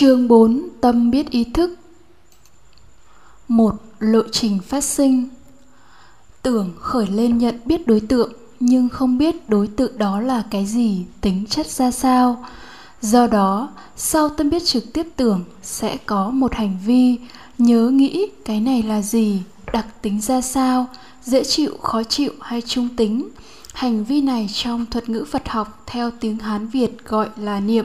Chương 4 Tâm biết ý thức một Lộ trình phát sinh Tưởng khởi lên nhận biết đối tượng nhưng không biết đối tượng đó là cái gì, tính chất ra sao. Do đó, sau tâm biết trực tiếp tưởng sẽ có một hành vi nhớ nghĩ cái này là gì, đặc tính ra sao, dễ chịu, khó chịu hay trung tính. Hành vi này trong thuật ngữ Phật học theo tiếng Hán Việt gọi là niệm.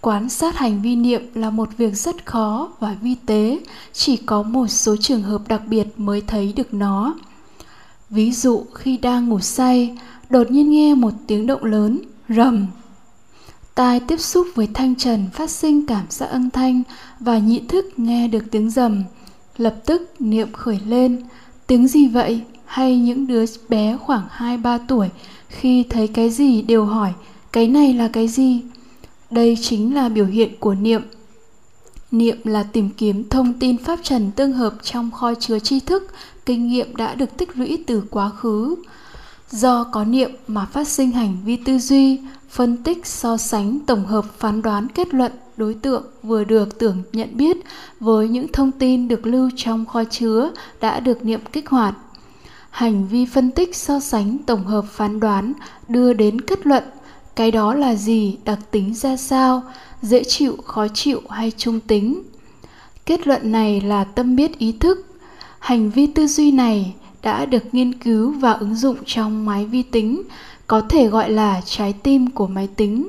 Quán sát hành vi niệm là một việc rất khó và vi tế, chỉ có một số trường hợp đặc biệt mới thấy được nó. Ví dụ khi đang ngủ say, đột nhiên nghe một tiếng động lớn, rầm. Tai tiếp xúc với thanh trần phát sinh cảm giác âm thanh và nhị thức nghe được tiếng rầm. Lập tức niệm khởi lên, tiếng gì vậy? Hay những đứa bé khoảng 2-3 tuổi khi thấy cái gì đều hỏi cái này là cái gì? Đây chính là biểu hiện của niệm. Niệm là tìm kiếm thông tin pháp trần tương hợp trong kho chứa tri thức, kinh nghiệm đã được tích lũy từ quá khứ. Do có niệm mà phát sinh hành vi tư duy, phân tích, so sánh, tổng hợp, phán đoán, kết luận đối tượng vừa được tưởng nhận biết với những thông tin được lưu trong kho chứa đã được niệm kích hoạt. Hành vi phân tích, so sánh, tổng hợp, phán đoán đưa đến kết luận cái đó là gì? Đặc tính ra sao? Dễ chịu, khó chịu hay trung tính? Kết luận này là tâm biết ý thức. Hành vi tư duy này đã được nghiên cứu và ứng dụng trong máy vi tính, có thể gọi là trái tim của máy tính.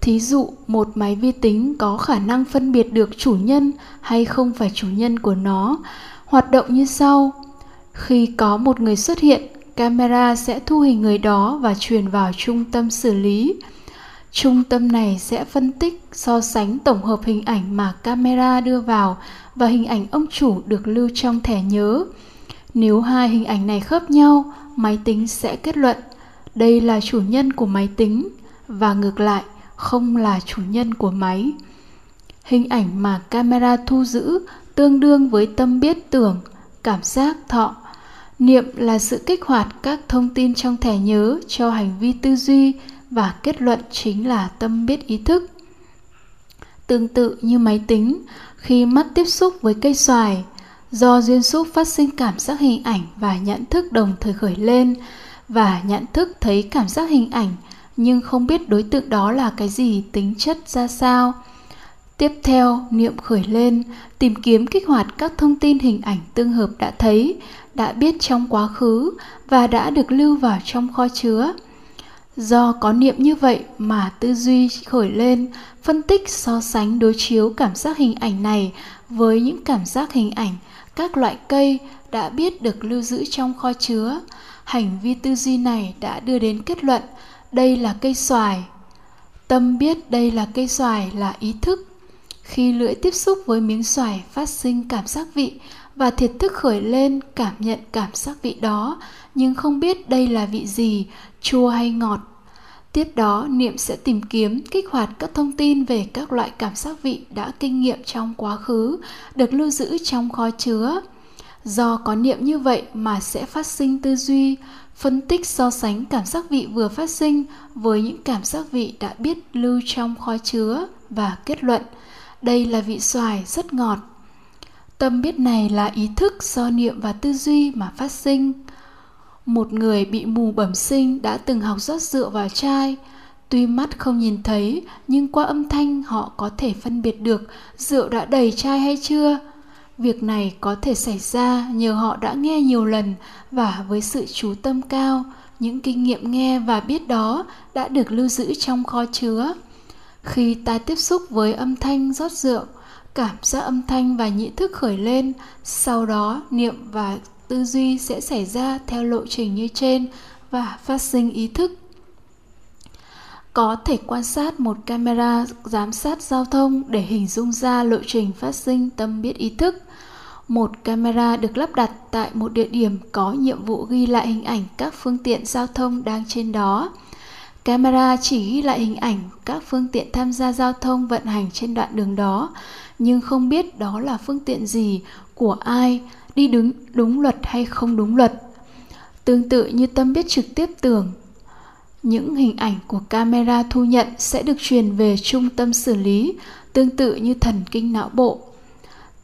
Thí dụ, một máy vi tính có khả năng phân biệt được chủ nhân hay không phải chủ nhân của nó, hoạt động như sau. Khi có một người xuất hiện camera sẽ thu hình người đó và truyền vào trung tâm xử lý. Trung tâm này sẽ phân tích, so sánh tổng hợp hình ảnh mà camera đưa vào và hình ảnh ông chủ được lưu trong thẻ nhớ. Nếu hai hình ảnh này khớp nhau, máy tính sẽ kết luận đây là chủ nhân của máy tính và ngược lại không là chủ nhân của máy. Hình ảnh mà camera thu giữ tương đương với tâm biết tưởng, cảm giác thọ Niệm là sự kích hoạt các thông tin trong thẻ nhớ cho hành vi tư duy và kết luận chính là tâm biết ý thức. Tương tự như máy tính, khi mắt tiếp xúc với cây xoài, do duyên xúc phát sinh cảm giác hình ảnh và nhận thức đồng thời khởi lên và nhận thức thấy cảm giác hình ảnh nhưng không biết đối tượng đó là cái gì tính chất ra sao Tiếp theo, niệm khởi lên, tìm kiếm kích hoạt các thông tin hình ảnh tương hợp đã thấy, đã biết trong quá khứ và đã được lưu vào trong kho chứa. Do có niệm như vậy mà tư duy khởi lên, phân tích so sánh đối chiếu cảm giác hình ảnh này với những cảm giác hình ảnh các loại cây đã biết được lưu giữ trong kho chứa. Hành vi tư duy này đã đưa đến kết luận đây là cây xoài. Tâm biết đây là cây xoài là ý thức khi lưỡi tiếp xúc với miếng xoài phát sinh cảm giác vị và thiệt thức khởi lên cảm nhận cảm giác vị đó nhưng không biết đây là vị gì, chua hay ngọt. Tiếp đó, niệm sẽ tìm kiếm, kích hoạt các thông tin về các loại cảm giác vị đã kinh nghiệm trong quá khứ, được lưu giữ trong kho chứa. Do có niệm như vậy mà sẽ phát sinh tư duy, phân tích so sánh cảm giác vị vừa phát sinh với những cảm giác vị đã biết lưu trong kho chứa và kết luận – đây là vị xoài rất ngọt. Tâm biết này là ý thức do niệm và tư duy mà phát sinh. Một người bị mù bẩm sinh đã từng học rót rượu vào chai, tuy mắt không nhìn thấy nhưng qua âm thanh họ có thể phân biệt được rượu đã đầy chai hay chưa. Việc này có thể xảy ra nhờ họ đã nghe nhiều lần và với sự chú tâm cao, những kinh nghiệm nghe và biết đó đã được lưu giữ trong kho chứa. Khi ta tiếp xúc với âm thanh rót rượu, cảm giác âm thanh và nhị thức khởi lên, sau đó niệm và tư duy sẽ xảy ra theo lộ trình như trên và phát sinh ý thức. Có thể quan sát một camera giám sát giao thông để hình dung ra lộ trình phát sinh tâm biết ý thức. Một camera được lắp đặt tại một địa điểm có nhiệm vụ ghi lại hình ảnh các phương tiện giao thông đang trên đó. Camera chỉ ghi lại hình ảnh các phương tiện tham gia giao thông vận hành trên đoạn đường đó, nhưng không biết đó là phương tiện gì, của ai, đi đứng đúng luật hay không đúng luật. Tương tự như tâm biết trực tiếp tưởng, những hình ảnh của camera thu nhận sẽ được truyền về trung tâm xử lý tương tự như thần kinh não bộ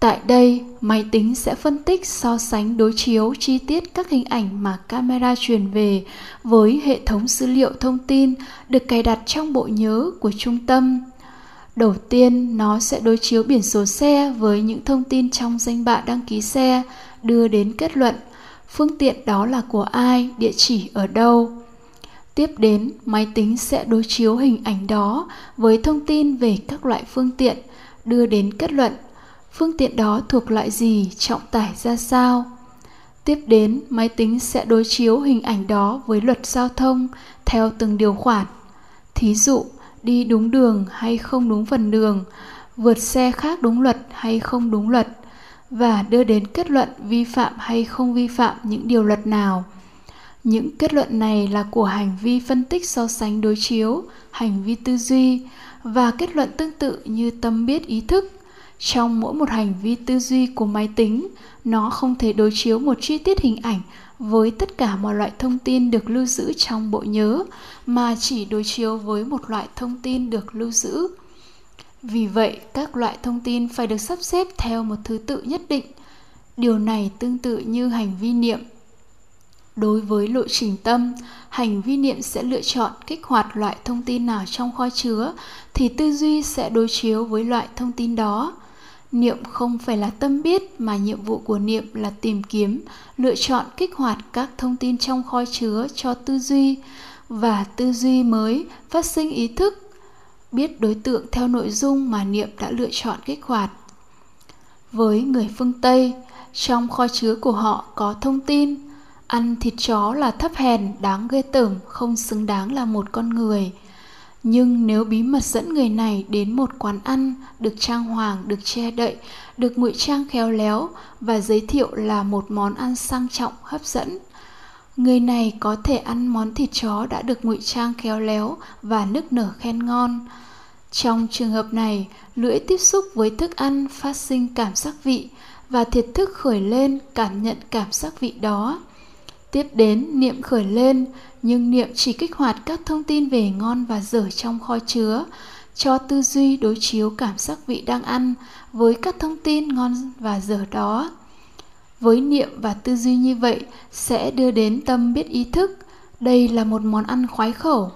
tại đây, máy tính sẽ phân tích so sánh đối chiếu chi tiết các hình ảnh mà camera truyền về với hệ thống dữ liệu thông tin được cài đặt trong bộ nhớ của trung tâm. Đầu tiên, nó sẽ đối chiếu biển số xe với những thông tin trong danh bạ đăng ký xe, đưa đến kết luận. Phương tiện đó là của ai, địa chỉ ở đâu. Tiếp đến, máy tính sẽ đối chiếu hình ảnh đó với thông tin về các loại phương tiện, đưa đến kết luận phương tiện đó thuộc loại gì, trọng tải ra sao? Tiếp đến, máy tính sẽ đối chiếu hình ảnh đó với luật giao thông theo từng điều khoản. Thí dụ, đi đúng đường hay không đúng phần đường, vượt xe khác đúng luật hay không đúng luật, và đưa đến kết luận vi phạm hay không vi phạm những điều luật nào. Những kết luận này là của hành vi phân tích so sánh đối chiếu, hành vi tư duy và kết luận tương tự như tâm biết ý thức trong mỗi một hành vi tư duy của máy tính, nó không thể đối chiếu một chi tiết hình ảnh với tất cả mọi loại thông tin được lưu giữ trong bộ nhớ, mà chỉ đối chiếu với một loại thông tin được lưu giữ. Vì vậy, các loại thông tin phải được sắp xếp theo một thứ tự nhất định. Điều này tương tự như hành vi niệm. Đối với lộ trình tâm, hành vi niệm sẽ lựa chọn kích hoạt loại thông tin nào trong kho chứa thì tư duy sẽ đối chiếu với loại thông tin đó niệm không phải là tâm biết, mà nhiệm vụ của niệm là tìm kiếm, lựa chọn, kích hoạt các thông tin trong kho chứa cho tư duy. Và tư duy mới phát sinh ý thức, biết đối tượng theo nội dung mà niệm đã lựa chọn kích hoạt. Với người phương tây, trong kho chứa của họ có thông tin, ăn thịt chó là thấp hèn, đáng ghê tởm, không xứng đáng là một con người nhưng nếu bí mật dẫn người này đến một quán ăn được trang hoàng, được che đậy, được ngụy trang khéo léo và giới thiệu là một món ăn sang trọng, hấp dẫn, người này có thể ăn món thịt chó đã được ngụy trang khéo léo và nức nở khen ngon. Trong trường hợp này, lưỡi tiếp xúc với thức ăn phát sinh cảm giác vị và thiệt thức khởi lên cảm nhận cảm giác vị đó tiếp đến, niệm khởi lên, nhưng niệm chỉ kích hoạt các thông tin về ngon và dở trong kho chứa, cho tư duy đối chiếu cảm giác vị đang ăn với các thông tin ngon và dở đó. Với niệm và tư duy như vậy sẽ đưa đến tâm biết ý thức, đây là một món ăn khoái khẩu.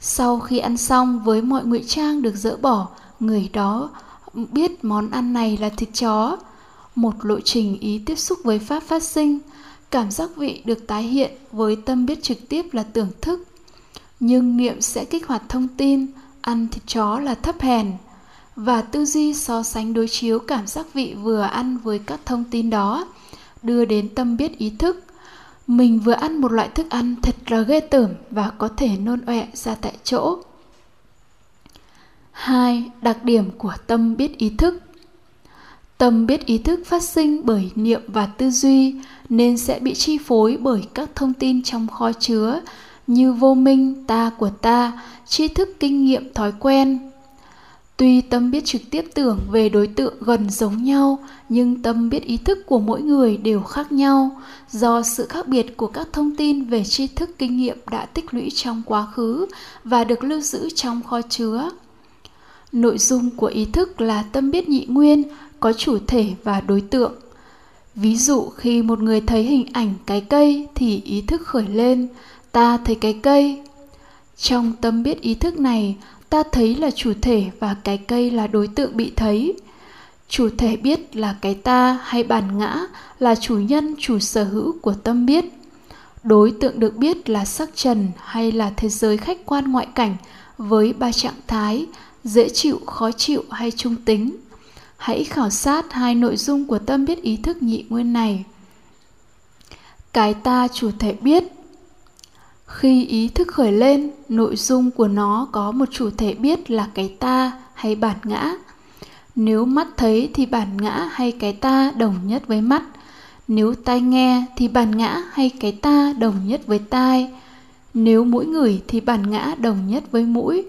Sau khi ăn xong với mọi ngụy trang được dỡ bỏ, người đó biết món ăn này là thịt chó, một lộ trình ý tiếp xúc với pháp phát sinh cảm giác vị được tái hiện với tâm biết trực tiếp là tưởng thức nhưng niệm sẽ kích hoạt thông tin, ăn thịt chó là thấp hèn và tư duy so sánh đối chiếu cảm giác vị vừa ăn với các thông tin đó đưa đến tâm biết ý thức mình vừa ăn một loại thức ăn thật là ghê tởm và có thể nôn ọe ra tại chỗ. 2. Đặc điểm của tâm biết ý thức Tâm biết ý thức phát sinh bởi niệm và tư duy nên sẽ bị chi phối bởi các thông tin trong kho chứa như vô minh, ta của ta, tri thức kinh nghiệm thói quen. Tuy tâm biết trực tiếp tưởng về đối tượng gần giống nhau, nhưng tâm biết ý thức của mỗi người đều khác nhau do sự khác biệt của các thông tin về tri thức kinh nghiệm đã tích lũy trong quá khứ và được lưu giữ trong kho chứa. Nội dung của ý thức là tâm biết nhị nguyên, có chủ thể và đối tượng. Ví dụ, khi một người thấy hình ảnh cái cây thì ý thức khởi lên, ta thấy cái cây. Trong tâm biết ý thức này, ta thấy là chủ thể và cái cây là đối tượng bị thấy. Chủ thể biết là cái ta hay bản ngã là chủ nhân, chủ sở hữu của tâm biết. Đối tượng được biết là sắc trần hay là thế giới khách quan ngoại cảnh với ba trạng thái, dễ chịu, khó chịu hay trung tính hãy khảo sát hai nội dung của tâm biết ý thức nhị nguyên này. Cái ta chủ thể biết. Khi ý thức khởi lên, nội dung của nó có một chủ thể biết là cái ta hay bản ngã. Nếu mắt thấy thì bản ngã hay cái ta đồng nhất với mắt. Nếu tai nghe thì bản ngã hay cái ta đồng nhất với tai. Nếu mũi ngửi thì bản ngã đồng nhất với mũi.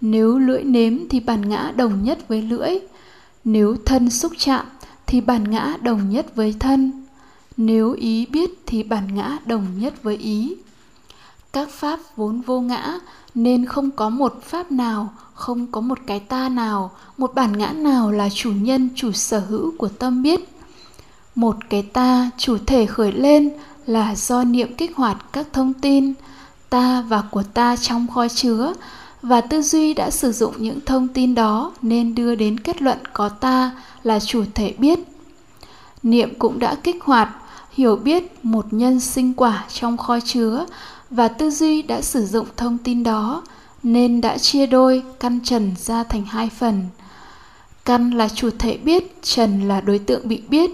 Nếu lưỡi nếm thì bản ngã đồng nhất với lưỡi nếu thân xúc chạm, thì bản ngã đồng nhất với thân. Nếu ý biết, thì bản ngã đồng nhất với ý. Các pháp vốn vô ngã, nên không có một pháp nào, không có một cái ta nào, một bản ngã nào là chủ nhân, chủ sở hữu của tâm biết. Một cái ta chủ thể khởi lên là do niệm kích hoạt các thông tin, ta và của ta trong kho chứa và tư duy đã sử dụng những thông tin đó nên đưa đến kết luận có ta là chủ thể biết. Niệm cũng đã kích hoạt, hiểu biết một nhân sinh quả trong kho chứa và tư duy đã sử dụng thông tin đó nên đã chia đôi, căn trần ra thành hai phần. Căn là chủ thể biết, trần là đối tượng bị biết.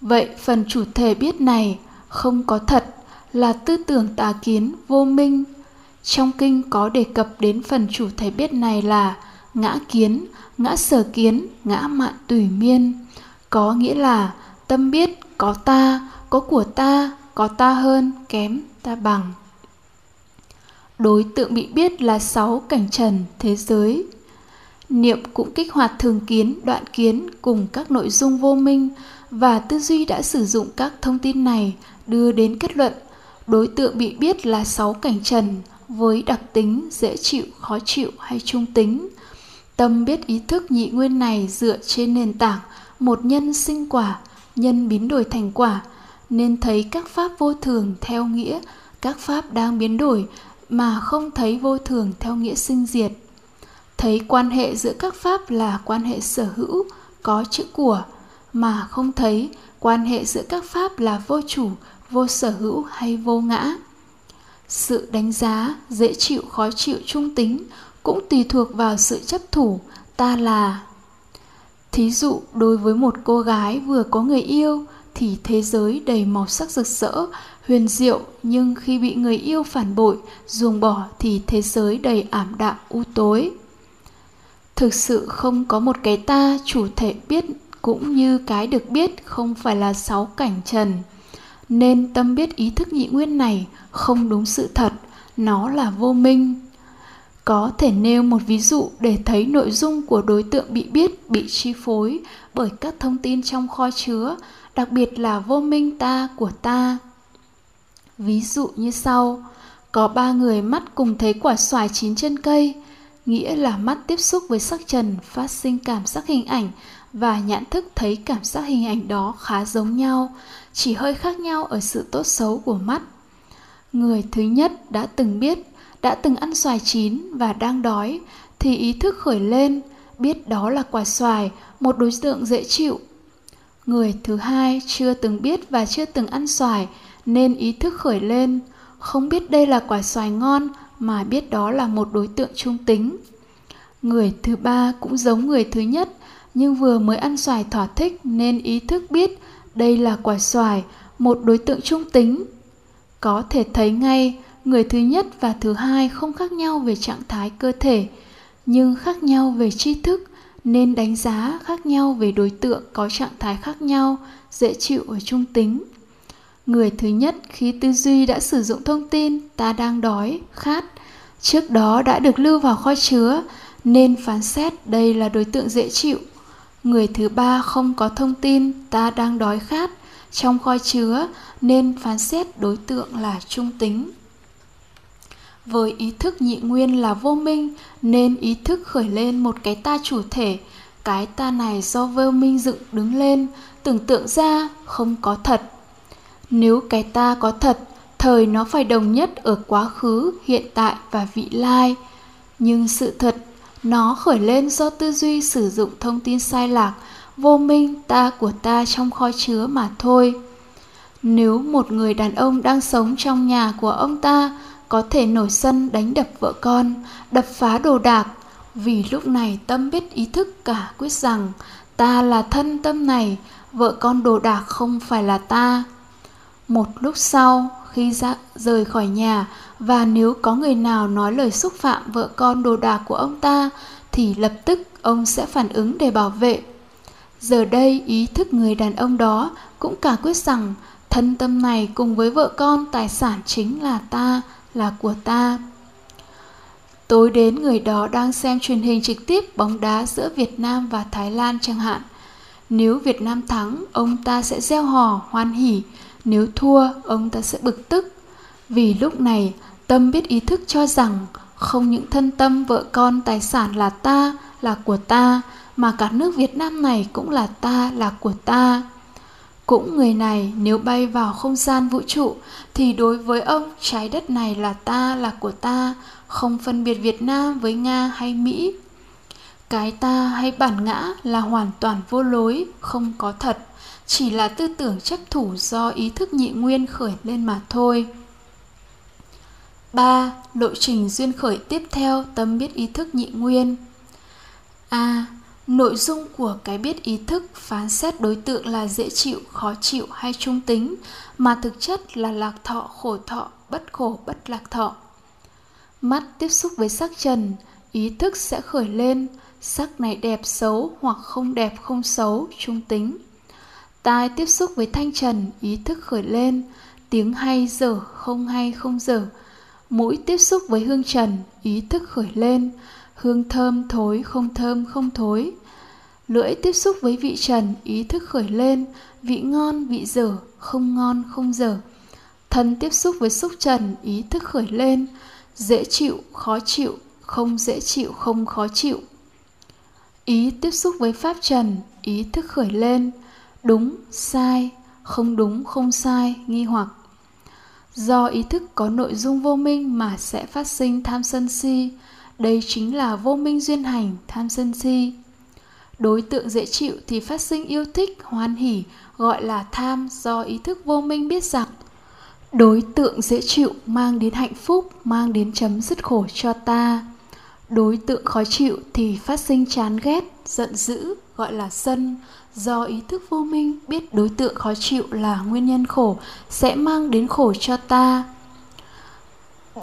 Vậy phần chủ thể biết này không có thật là tư tưởng tà kiến vô minh trong kinh có đề cập đến phần chủ thể biết này là ngã kiến, ngã sở kiến, ngã mạn tùy miên. Có nghĩa là tâm biết có ta, có của ta, có ta hơn, kém, ta bằng. Đối tượng bị biết là sáu cảnh trần thế giới. Niệm cũng kích hoạt thường kiến, đoạn kiến cùng các nội dung vô minh và tư duy đã sử dụng các thông tin này đưa đến kết luận. Đối tượng bị biết là sáu cảnh trần với đặc tính dễ chịu, khó chịu hay trung tính. Tâm biết ý thức nhị nguyên này dựa trên nền tảng một nhân sinh quả, nhân biến đổi thành quả, nên thấy các pháp vô thường theo nghĩa, các pháp đang biến đổi mà không thấy vô thường theo nghĩa sinh diệt. Thấy quan hệ giữa các pháp là quan hệ sở hữu, có chữ của, mà không thấy quan hệ giữa các pháp là vô chủ, vô sở hữu hay vô ngã sự đánh giá, dễ chịu, khó chịu, trung tính cũng tùy thuộc vào sự chấp thủ. Ta là, thí dụ, đối với một cô gái vừa có người yêu thì thế giới đầy màu sắc rực rỡ, huyền diệu, nhưng khi bị người yêu phản bội, ruồng bỏ thì thế giới đầy ảm đạm, u tối. Thực sự không có một cái ta chủ thể biết cũng như cái được biết không phải là sáu cảnh trần nên tâm biết ý thức nhị nguyên này không đúng sự thật, nó là vô minh. Có thể nêu một ví dụ để thấy nội dung của đối tượng bị biết, bị chi phối bởi các thông tin trong kho chứa, đặc biệt là vô minh ta của ta. Ví dụ như sau, có ba người mắt cùng thấy quả xoài chín trên cây, nghĩa là mắt tiếp xúc với sắc trần, phát sinh cảm giác hình ảnh và nhãn thức thấy cảm giác hình ảnh đó khá giống nhau chỉ hơi khác nhau ở sự tốt xấu của mắt. Người thứ nhất đã từng biết, đã từng ăn xoài chín và đang đói, thì ý thức khởi lên, biết đó là quả xoài, một đối tượng dễ chịu. Người thứ hai chưa từng biết và chưa từng ăn xoài, nên ý thức khởi lên, không biết đây là quả xoài ngon mà biết đó là một đối tượng trung tính. Người thứ ba cũng giống người thứ nhất, nhưng vừa mới ăn xoài thỏa thích nên ý thức biết đây là quả xoài, một đối tượng trung tính. Có thể thấy ngay, người thứ nhất và thứ hai không khác nhau về trạng thái cơ thể, nhưng khác nhau về tri thức nên đánh giá khác nhau về đối tượng có trạng thái khác nhau, dễ chịu ở trung tính. Người thứ nhất khi tư duy đã sử dụng thông tin, ta đang đói, khát, trước đó đã được lưu vào kho chứa nên phán xét đây là đối tượng dễ chịu người thứ ba không có thông tin ta đang đói khát trong kho chứa nên phán xét đối tượng là trung tính. Với ý thức nhị nguyên là vô minh nên ý thức khởi lên một cái ta chủ thể, cái ta này do vô minh dựng đứng lên, tưởng tượng ra không có thật. Nếu cái ta có thật, thời nó phải đồng nhất ở quá khứ, hiện tại và vị lai. Nhưng sự thật nó khởi lên do tư duy sử dụng thông tin sai lạc, vô minh ta của ta trong kho chứa mà thôi. Nếu một người đàn ông đang sống trong nhà của ông ta có thể nổi sân đánh đập vợ con, đập phá đồ đạc, vì lúc này tâm biết ý thức cả quyết rằng ta là thân tâm này, vợ con đồ đạc không phải là ta. Một lúc sau, khi ra rời khỏi nhà và nếu có người nào nói lời xúc phạm vợ con đồ đạc của ông ta, thì lập tức ông sẽ phản ứng để bảo vệ. Giờ đây, ý thức người đàn ông đó cũng cả quyết rằng thân tâm này cùng với vợ con tài sản chính là ta, là của ta. Tối đến, người đó đang xem truyền hình trực tiếp bóng đá giữa việt nam và thái lan chẳng hạn. Nếu việt nam thắng, ông ta sẽ gieo hò, hoan hỉ. Nếu thua, ông ta sẽ bực tức vì lúc này, tâm biết ý thức cho rằng không những thân tâm, vợ con, tài sản là ta, là của ta, mà cả nước việt nam này cũng là ta, là của ta. Cũng người này, nếu bay vào không gian vũ trụ, thì đối với ông, trái đất này là ta, là của ta, không phân biệt việt nam với nga hay mỹ. Cái ta hay bản ngã là hoàn toàn vô lối, không có thật, chỉ là tư tưởng chấp thủ do ý thức nhị nguyên khởi lên mà thôi. 3. Lộ trình duyên khởi tiếp theo tâm biết ý thức nhị nguyên A. Nội dung của cái biết ý thức phán xét đối tượng là dễ chịu, khó chịu hay trung tính, mà thực chất là lạc thọ, khổ thọ, bất khổ, bất lạc thọ. Mắt tiếp xúc với sắc trần, ý thức sẽ khởi lên, sắc này đẹp xấu hoặc không đẹp không xấu, trung tính. Tai tiếp xúc với thanh trần, ý thức khởi lên, tiếng hay dở, không hay không dở. Mũi tiếp xúc với hương trần, ý thức khởi lên, hương thơm thối không thơm không thối. Lưỡi tiếp xúc với vị trần ý thức khởi lên. Vị ngon vị dở không ngon không dở. Thân tiếp xúc với xúc trần ý thức khởi lên. Dễ chịu khó chịu không dễ chịu không khó chịu. Ý tiếp xúc với pháp trần ý thức khởi lên. Đúng sai không đúng không sai nghi hoặc do ý thức có nội dung vô minh mà sẽ phát sinh tham sân si đây chính là vô minh duyên hành, tham sân si. Đối tượng dễ chịu thì phát sinh yêu thích, hoan hỉ, gọi là tham do ý thức vô minh biết rằng đối tượng dễ chịu mang đến hạnh phúc, mang đến chấm dứt khổ cho ta. Đối tượng khó chịu thì phát sinh chán ghét, giận dữ, gọi là sân, do ý thức vô minh biết đối tượng khó chịu là nguyên nhân khổ sẽ mang đến khổ cho ta.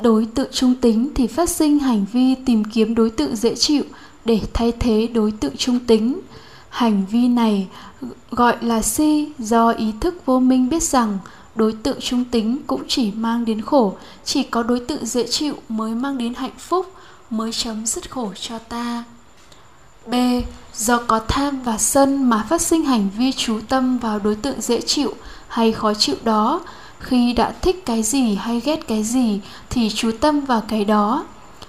Đối tượng trung tính thì phát sinh hành vi tìm kiếm đối tượng dễ chịu để thay thế đối tượng trung tính. Hành vi này gọi là si do ý thức vô minh biết rằng đối tượng trung tính cũng chỉ mang đến khổ chỉ có đối tượng dễ chịu mới mang đến hạnh phúc mới chấm dứt khổ cho ta. B do có tham và sân mà phát sinh hành vi chú tâm vào đối tượng dễ chịu hay khó chịu đó. Khi đã thích cái gì hay ghét cái gì thì chú tâm vào cái đó.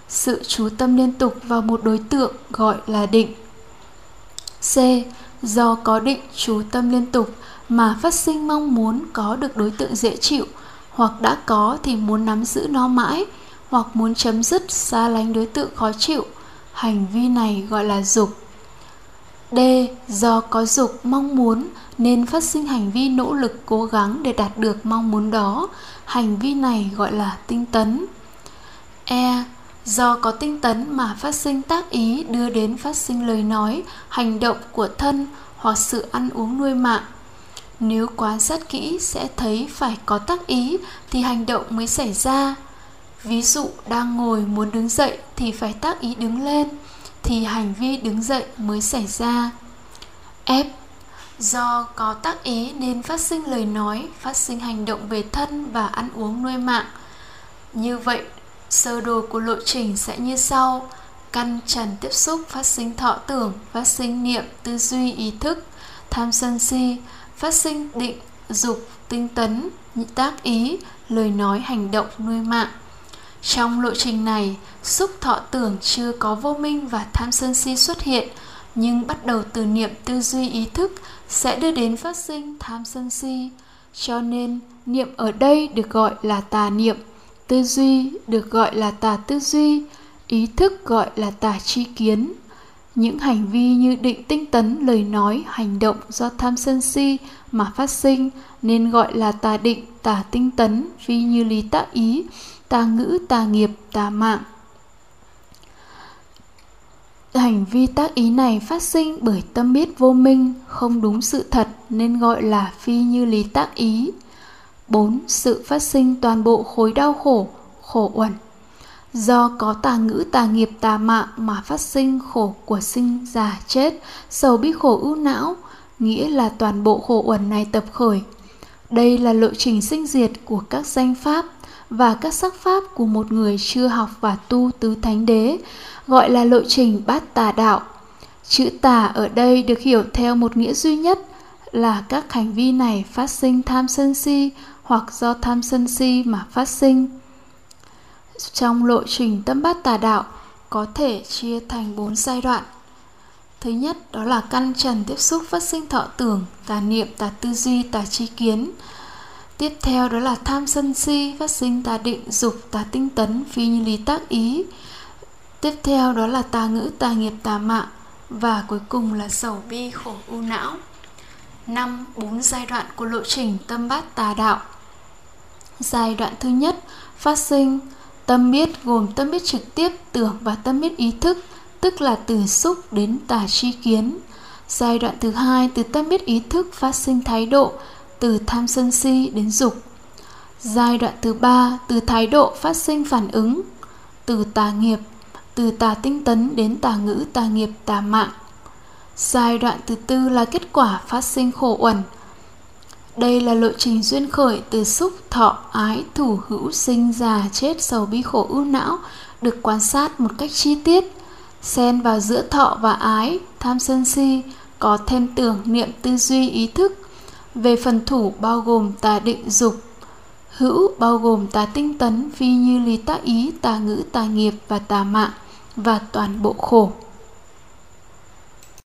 Sự chú tâm liên tục vào một đối tượng gọi là định. C. Do có định chú tâm liên tục mà phát sinh mong muốn có được đối tượng dễ chịu hoặc đã có thì muốn nắm giữ nó mãi hoặc muốn chấm dứt, xa lánh đối tượng khó chịu. Hành vi này gọi là dục d. Do có dục mong muốn nên phát sinh hành vi nỗ lực cố gắng để đạt được mong muốn đó. Hành vi này gọi là tinh tấn. E. Do có tinh tấn mà phát sinh tác ý đưa đến phát sinh lời nói, hành động của thân hoặc sự ăn uống nuôi mạng. Nếu quan sát kỹ sẽ thấy phải có tác ý thì hành động mới xảy ra. Ví dụ đang ngồi muốn đứng dậy thì phải tác ý đứng lên thì hành vi đứng dậy mới xảy ra f Do có tác ý nên phát sinh lời nói, phát sinh hành động về thân và ăn uống nuôi mạng. Như vậy, sơ đồ của lộ trình sẽ như sau. Căn trần tiếp xúc phát sinh thọ tưởng, phát sinh niệm, tư duy, ý thức, tham sân si, phát sinh định, dục, tinh tấn, tác ý, lời nói, hành động, nuôi mạng. Trong lộ trình này, xúc thọ tưởng chưa có vô minh và tham sân si xuất hiện, nhưng bắt đầu từ niệm tư duy ý thức sẽ đưa đến phát sinh tham sân si. Cho nên niệm ở đây được gọi là tà niệm tư duy được gọi là tà tư duy ý thức gọi là tà chi kiến. Những hành vi như định tinh tấn lời nói hành động do tham sân si mà phát sinh nên gọi là tà định tà tinh tấn phi như lý tác ý tà ngữ tà nghiệp tà mạng Hành vi tác ý này phát sinh bởi tâm biết vô minh, không đúng sự thật nên gọi là phi như lý tác ý. 4. Sự phát sinh toàn bộ khối đau khổ, khổ uẩn. Do có tà ngữ tà nghiệp tà mạng mà phát sinh khổ của sinh, già, chết, sầu bi khổ ưu não, nghĩa là toàn bộ khổ uẩn này tập khởi. Đây là lộ trình sinh diệt của các danh pháp và các sắc pháp của một người chưa học và tu tứ thánh đế, gọi là lộ trình bát tà đạo. Chữ tà ở đây được hiểu theo một nghĩa duy nhất là các hành vi này phát sinh tham sân si hoặc do tham sân si mà phát sinh. trong lộ trình tâm bát tà đạo có thể chia thành 4 giai đoạn. Thứ nhất đó là căn trần tiếp xúc phát sinh thọ tưởng, tà niệm, tà tư duy, tà tri kiến. Tiếp theo đó là tham sân si, phát sinh tà định, dục, tà tinh tấn, phi như lý tác ý. Tiếp theo đó là tà ngữ, tà nghiệp, tà mạng. Và cuối cùng là sầu bi, khổ u não. Năm bốn giai đoạn của lộ trình tâm bát tà đạo. Giai đoạn thứ nhất, phát sinh Tâm biết gồm tâm biết trực tiếp, tưởng và tâm biết ý thức, tức là từ xúc đến tà chi kiến. Giai đoạn thứ hai từ tâm biết ý thức phát sinh thái độ, từ tham sân si đến dục. Giai đoạn thứ ba từ thái độ phát sinh phản ứng, từ tà nghiệp, từ tà tinh tấn đến tà ngữ tà nghiệp tà mạng. Giai đoạn thứ tư là kết quả phát sinh khổ uẩn, đây là lộ trình duyên khởi từ xúc, thọ, ái, thủ, hữu, sinh, già, chết, sầu, bi, khổ, ưu não được quan sát một cách chi tiết. Xen vào giữa thọ và ái, tham sân si, có thêm tưởng, niệm, tư duy, ý thức. Về phần thủ bao gồm tà định dục, hữu bao gồm tà tinh tấn, phi như lý tác ý, tà ngữ, tà nghiệp và tà mạng và toàn bộ khổ.